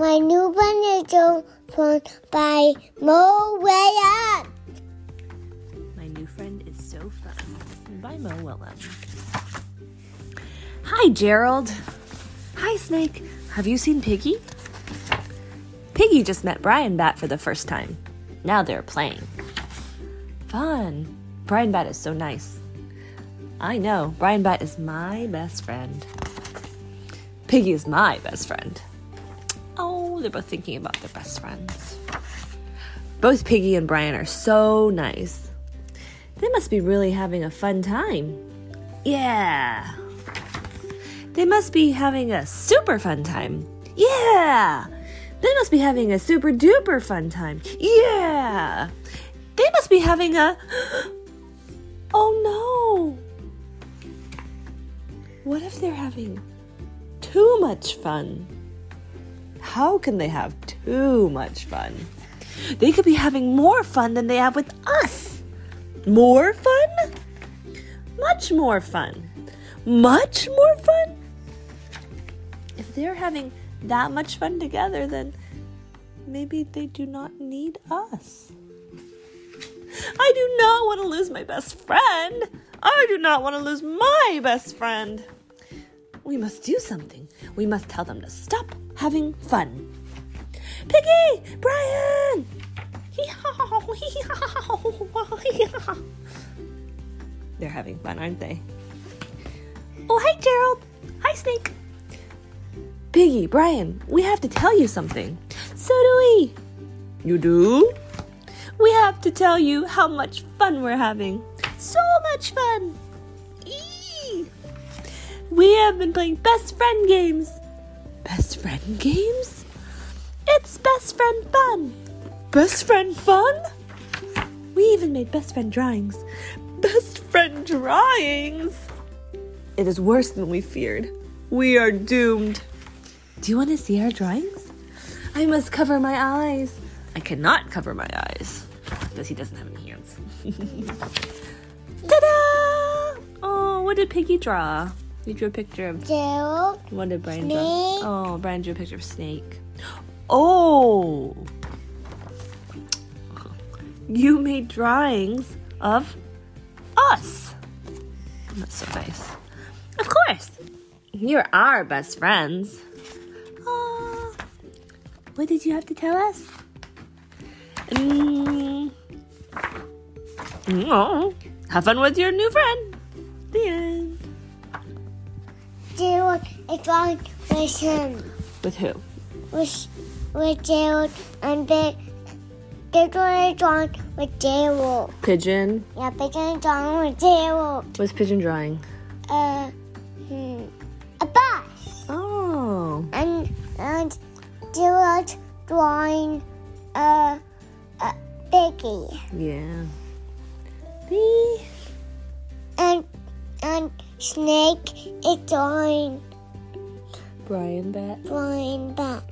My new one is owned by Mo Willems. My new friend is so fun. By Mo Willems. Hi, Gerald. Hi, Snake. Have you seen Piggy? Piggy just met Brian Bat for the first time. Now they're playing. Fun. Brian Bat is so nice. I know, Brian Bat is my best friend. Piggy is my best friend. They're both thinking about their best friends. Both Piggy and Brian are so nice. They must be really having a fun time. Yeah. They must be having a super fun time. Yeah. They must be having a super duper fun time. Yeah. They must be having a. Oh no. What if they're having too much fun? How can they have too much fun? They could be having more fun than they have with us. More fun? Much more fun. Much more fun? If they're having that much fun together, then maybe they do not need us. I do not want to lose my best friend. I do not want to lose my best friend. We must do something. We must tell them to stop having fun. Piggy! Brian! They're having fun, aren't they? Oh, hi, Gerald. Hi, Snake. Piggy, Brian, we have to tell you something. So do we. You do? We have to tell you how much fun we're having. So much fun! Eee! We have been playing best friend games. Best friend games? It's best friend fun. Best friend fun? We even made best friend drawings. Best friend drawings? It is worse than we feared. We are doomed. Do you want to see our drawings? I must cover my eyes. I cannot cover my eyes because he doesn't have any hands. Ta-da! Oh, what did Piggy draw? You drew a picture of. Gerald, What did Brian Snake. draw? Oh, Brian drew a picture of Snake. Oh! You made drawings of us. That's so nice. Of course. You're our best friends. Aw. What did you have to tell us? Mm. Oh. Have fun with your new friend. The end. Gerald is on with him. With who? With, with Gerald and Big. Gerald is on with Gerald. Pigeon. Yeah, Pigeon is on with Gerald. What's pigeon drawing? Uh, hmm, a bus. Oh. And, and Gerald drawing a, a piggy. Yeah. And Snake is on. Brian bat. drawing Bat.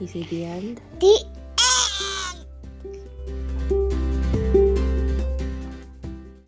You see the end? The